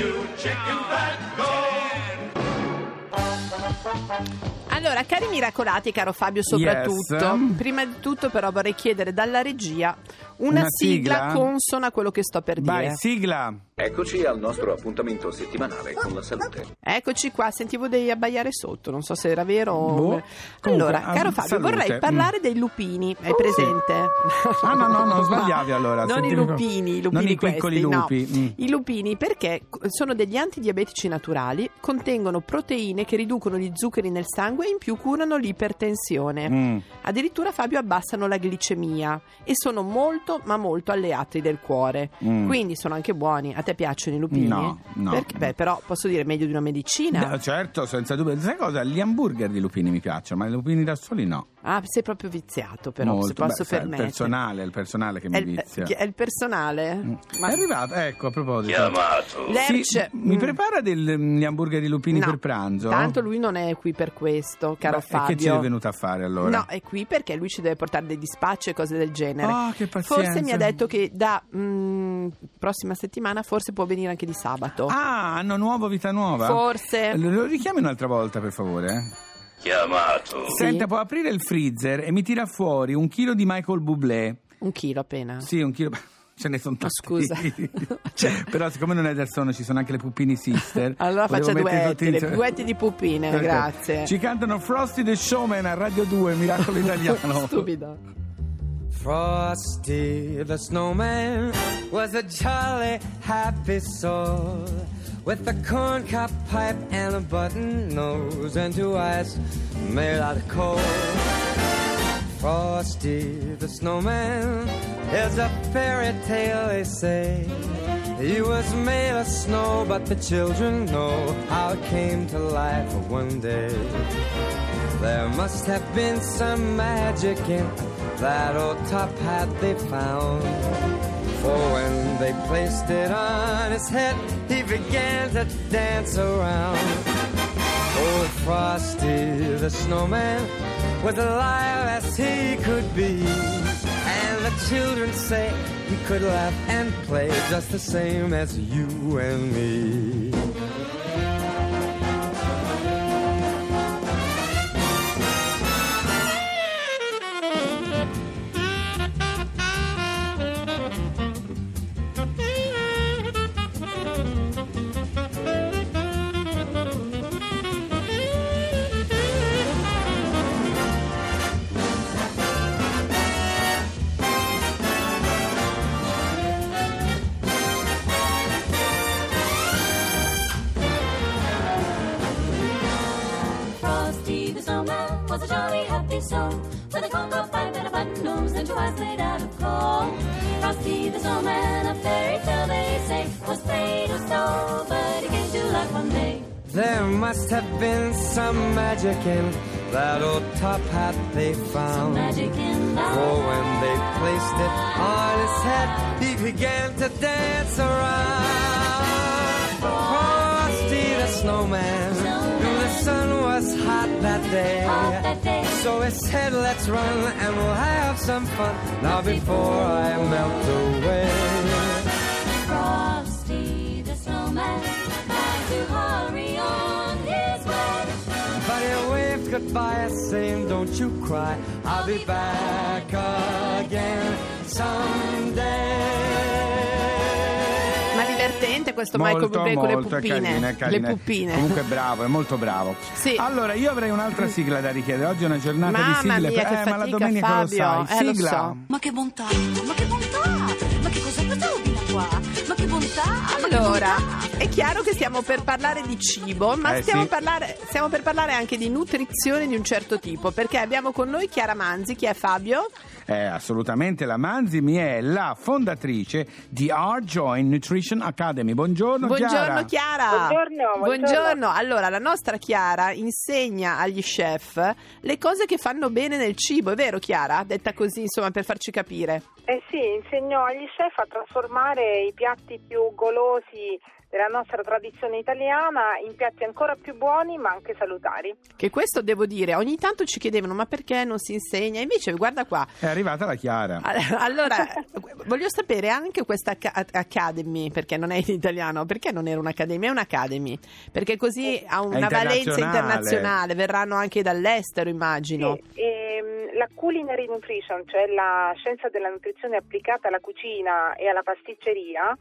you chicken fat, go! Allora, cari miracolati, caro Fabio, soprattutto, Yes. prima di tutto però vorrei chiedere dalla regia una, Una sigla, sigla? consona a quello che sto per dire. Vai, sigla. Eccoci al nostro appuntamento settimanale con la salute. Eccoci qua, sentivo dei abbaiare sotto, non so se era vero o... Boh. Allora, Comunque, caro ah, Fabio, salute. vorrei parlare dei lupini, hai presente? Ah, no, no, no, sbagliavi allora, Non i lupini, i non lupini i piccoli questi, no. lupi, mm. I lupini perché sono degli antidiabetici naturali, contengono proteine che riducono gli zuccheri nel sangue e in più curano l'ipertensione. Mm. Addirittura Fabio abbassano la glicemia e sono molto ma molto alleati del cuore. Mm. Quindi sono anche buoni. A te piacciono i lupini? No, no. Perché- beh, però posso dire meglio di una medicina. Eh, Certo, senza dubbio. Sai cosa? Gli hamburger di lupini mi piacciono, ma i lupini da soli no. Ah, sei proprio viziato però, se Molto. posso Beh, sai, il permettere. personale, è il personale che È mi il, vizia. è il personale? Mm. Ma È arrivato, ecco, a proposito. Chiamato. Lerch, Sì, mi mm, prepara degli hamburger di lupini no, per pranzo? Tanto lui non è qui per questo, caro Beh, e Fabio. che ci è venuto a fare allora? No, è qui perché lui ci deve portare dei dispacci e cose del genere. Ah, che pazienza. Forse mi ha detto che da mm, prossima settimana forse può venire anche di sabato. Ah, hanno nuovo Vita Nuova? Forse. Lo lo richiami un'altra volta, per favore? Chiamato. Senta, può aprire il freezer e mi tira fuori un chilo di Michael Bublé. Un chilo appena. Sì, un chilo. Ce ne sono Ma tanti. scusa. Cioè, però, siccome non è del sonno, ci sono anche le puppini sister. Allora faccia duetti, le duetti di pupine, Ecco. grazie. Ci cantano Frosty the Showman a Radio 2, Miracolo Italiano. Stupido. Frosty the snowman was a jolly, happy soul with a corncob pipe and a button nose and two eyes made out of coal. Frosty the snowman is a fairy tale, they say. He was made of snow, but the children know how it came to life one day. There must have been some magic in that old top hat they found. For when they placed it on his head, he began to dance around. Old Frosty the snowman was alive as he could be. And the children say he could laugh and play just the same as you and me. Was a jolly happy soul with a corncob pipe and a button nose and two eyes made out of coal. Frosty the snowman, a fairy tale they say, was made of snow, but he came to life one day. There must have been some magic in that old top hat they found. Magic in the For when they placed it on his head, he began to dance around. Frosty the snowman, knew the sun was hot that day. Hot that day. So he said, let's run and we'll have some fun now before I melt away. Frosty the snowman had to hurry on his way. But he waved goodbye, saying, Don't you cry, I'll be back again someday. Questo Molto, Michael Bublé con le carino, è carino. Le puppine. Comunque è bravo, è molto bravo. Sì. Allora, io avrei un'altra sigla da richiedere. Oggi è una giornata Mamma di sigle. mia, per- che eh, ma la fatica, domenica Fabio. lo sai. Eh, lo sigla. so. Ma che bontà, ma che bontà, ma che cos'è questa qua? Ma che bontà, ma che Allora, è chiaro che stiamo per parlare di cibo, ma Eh, stiamo, sì. parlare- stiamo per parlare anche di nutrizione di un certo tipo, perché abbiamo con noi Chiara Manzi, chi è Fabio? Eh, assolutamente, la Manzimi è la fondatrice di Our Join Nutrition Academy. Buongiorno, Buongiorno Chiara. Chiara. Buongiorno, buongiorno. Allora, la nostra Chiara insegna agli chef le cose che fanno bene nel cibo, è vero Chiara? Detta così, insomma, per farci capire. Eh sì, insegno agli chef a trasformare i piatti più golosi della nostra tradizione italiana in piatti ancora più buoni ma anche salutari. Che questo devo dire, ogni tanto ci chiedevano ma perché non si insegna? Invece guarda qua, È arrivata la Chiara. allora voglio sapere anche questa Aca- Academy, perché non è in italiano, perché non era un'Academy, è un'Academy, perché così ha una valenza internazionale. internazionale, verranno anche dall'estero immagino. Sì, ehm, la culinary nutrition, cioè la scienza della nutrizione applicata alla cucina e alla pasticceria,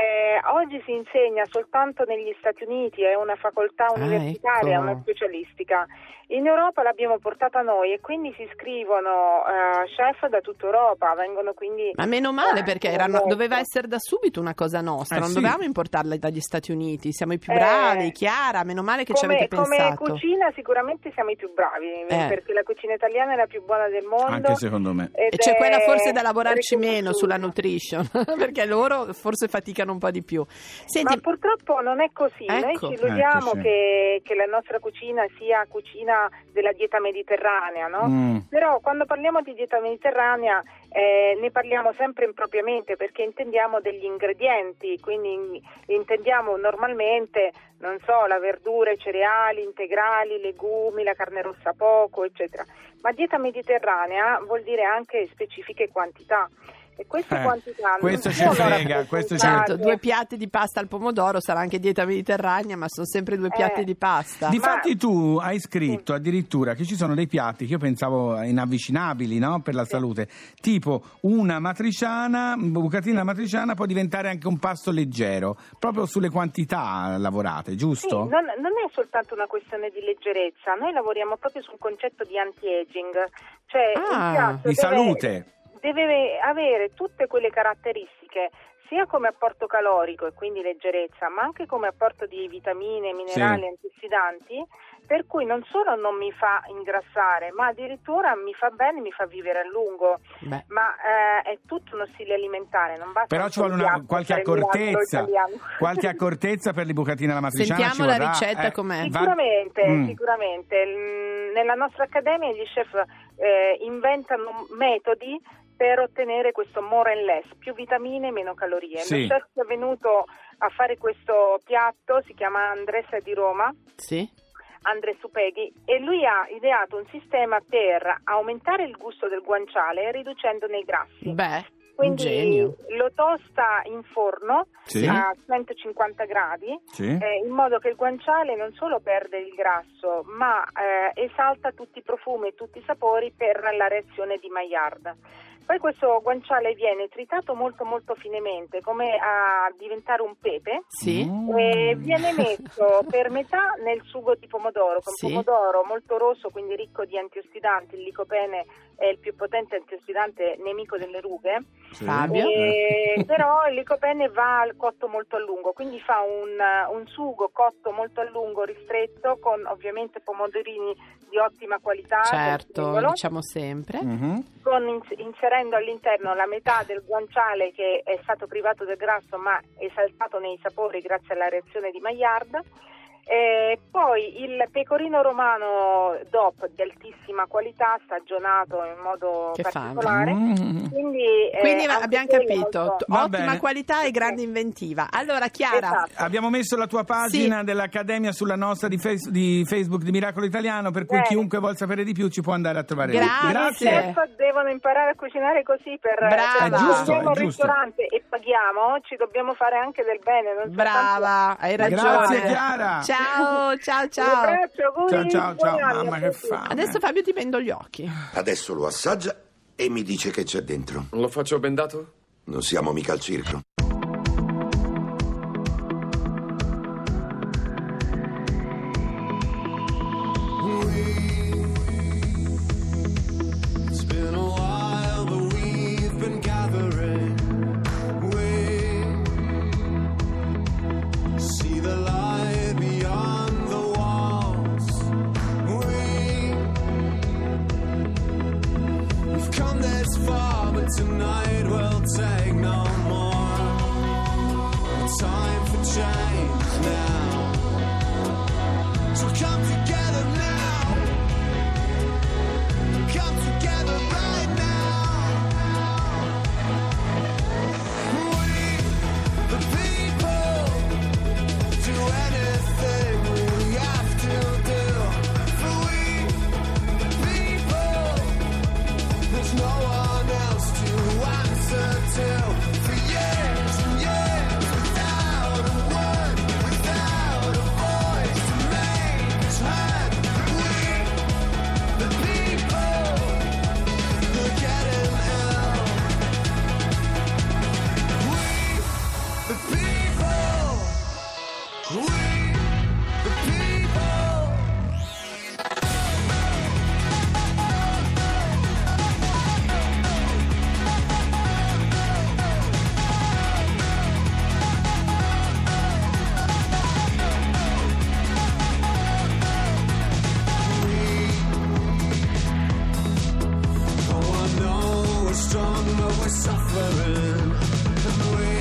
eh, oggi si insegna soltanto negli Stati Uniti, è una facoltà Ah, universitaria, ecco. una specialistica. In Europa l'abbiamo portata noi e quindi si iscrivono eh, chef da tutta Europa, vengono quindi... Ma meno male Eh, perché erano- molto. doveva essere da subito una cosa nostra, Eh, non sì. dovevamo importarla dagli Stati Uniti, siamo i più Eh, bravi, Chiara, meno male che ci come, avete come pensato. cucina sicuramente siamo i più bravi, Eh. perché la cucina italiana è la più buona del mondo. Anche secondo me. E c'è quella forse da lavorarci meno sulla nutrition, perché loro forse faticano un po' di più. Senti, Ma purtroppo non è così, noi Ecco. ci illudiamo Ecco, sì. che, che la nostra cucina sia cucina della dieta mediterranea, no? Mm. Però quando parliamo di dieta mediterranea eh, ne parliamo sempre impropriamente perché intendiamo degli ingredienti, quindi in- intendiamo normalmente, non so, la verdura, i cereali integrali, i legumi, la carne rossa poco, eccetera. Ma dieta mediterranea vuol dire anche specifiche quantità. E queste Eh, quantità questo ci sono frega, questo ci- certo, due piatti di pasta al pomodoro sarà anche dieta mediterranea, ma sono sempre due piatti Eh. di pasta. Difatti tu hai scritto addirittura che ci sono dei piatti che io pensavo inavvicinabili no? per la salute, tipo una matriciana, bucatina matriciana può diventare anche un pasto leggero, proprio sulle quantità lavorate, Sì, giusto? non, non è soltanto una questione di leggerezza, noi lavoriamo proprio sul concetto di anti-aging, cioè Ah, Di deve- salute. Deve avere tutte quelle caratteristiche sia come apporto calorico e quindi leggerezza, ma anche come apporto di vitamine, minerali, Sì. antiossidanti, per cui non solo non mi fa ingrassare, ma addirittura mi fa bene, mi fa vivere a lungo. Beh. Ma eh, è tutto uno stile alimentare, non basta Però ci vuole una- qualche accortezza, qualche accortezza per le bucatine alla matriciana. Sentiamo ci la vorrà, ricetta eh. com'è. Va- Sicuramente, Mm. sicuramente. Mm, Nella nostra accademia gli chef eh, inventano metodi per ottenere questo more and less, più vitamine, meno calorie. Sì. Il è venuto a fare questo piatto si chiama Andressa di Roma, Sì? Andre Supeghi, e lui ha ideato un sistema per aumentare il gusto del guanciale riducendone i grassi. Beh, Quindi genio. lo tosta in forno Sì. a 150 gradi Sì. eh, in modo che il guanciale non solo perde il grasso, ma eh, esalta tutti i profumi e tutti i sapori per la reazione di Maillard. Poi questo guanciale viene tritato molto molto finemente, come a diventare un pepe, Sì? Mm. e viene messo per metà nel sugo di pomodoro, con Sì. pomodoro molto rosso, quindi ricco di antiossidanti, il licopene è il più potente antiossidante nemico delle rughe, Sì. Fabio? e- però il licopene va al cotto molto a lungo, quindi fa un, un sugo cotto molto a lungo, ristretto, con ovviamente pomodorini di ottima qualità, Certo, singolo, diciamo sempre. Mhm. con ins- inserendo all'interno la metà del guanciale che è stato privato del grasso ma esaltato nei sapori grazie alla reazione di Maillard. E poi il pecorino romano DOP di altissima qualità, stagionato in modo Che particolare. Mm. Quindi, eh, Quindi anche abbiamo capito, ottima qualità e grande Sì. inventiva. Allora, Chiara, Esatto. Abbiamo messo la tua pagina dell'Accademia sulla nostra di, face- di Facebook di Miracolo Italiano, per cui Bene. chiunque vuol sapere di più ci può andare a trovare. Grazie. Grazie. Certo, devono imparare a cucinare così per Brava. per- È giusto, un giusto. ristorante e paghiamo, ci dobbiamo fare anche del bene. Non brava, hai ragione. Grazie, Chiara. Ciao, ciao, ciao. Un abbraccio, Ciao, ciao, ciao. Mamma, che fame. Adesso Fabio ti vendo gli occhi. Adesso lo assaggia e mi dice che c'è dentro. Lo faccio bendato? Non siamo mica al circo. We're suffering. And we,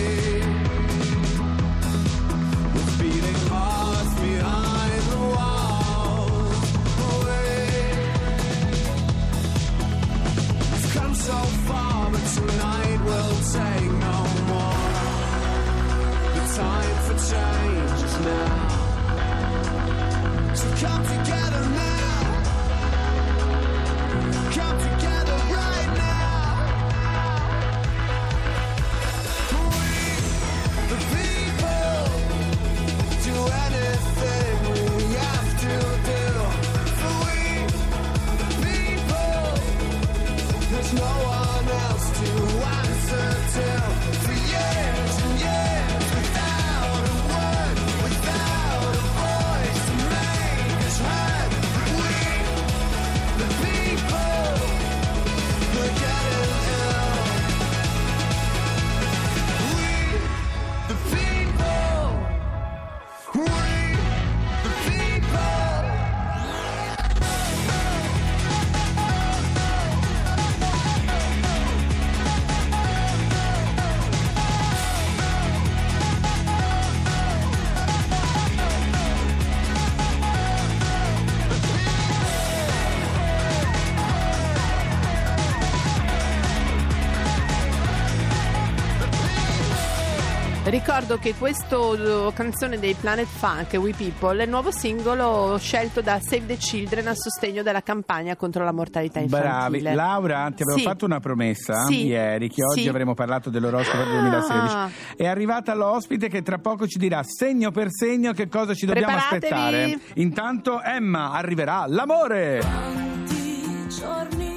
Ricordo che questo canzone dei Planet Funk, We People, è il nuovo singolo scelto da Save the Children a sostegno della campagna contro la mortalità infantile. Bravi. Laura, ti avevo Sì. fatto una promessa Sì. ieri che oggi Sì. avremo parlato dell'oroscopo del 2016. Ah. È arrivata l'ospite che tra poco ci dirà segno per segno che cosa ci dobbiamo aspettare. Intanto Emma arriverà l'amore. Quanti giorni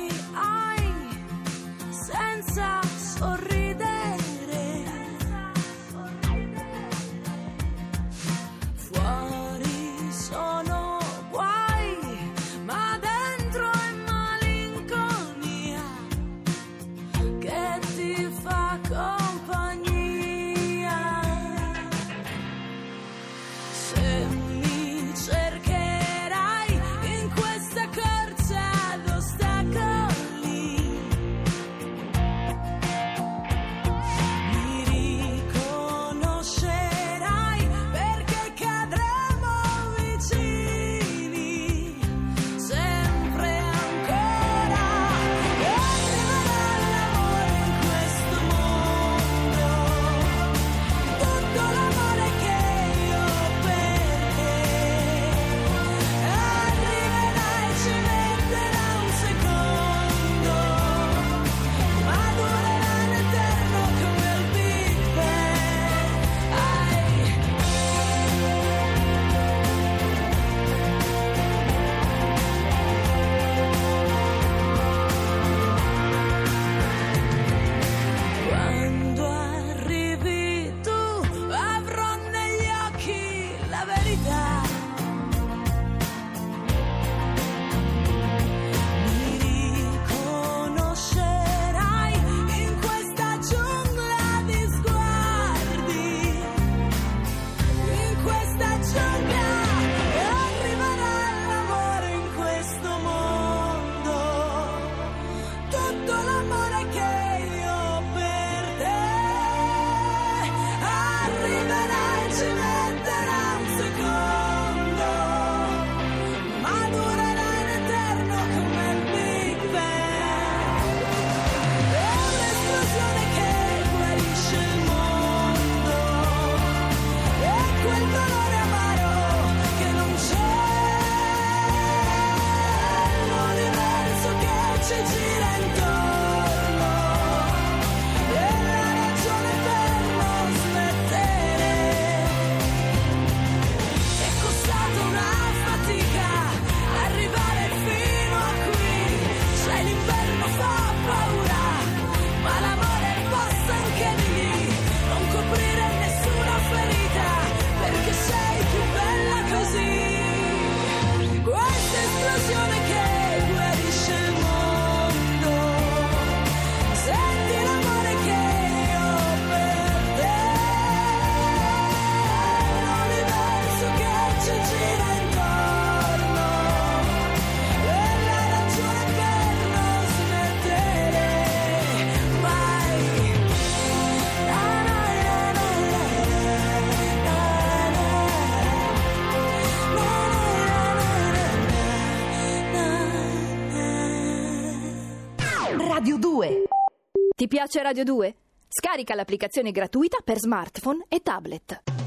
Ti piace Radio 2? Scarica l'applicazione gratuita per smartphone e tablet.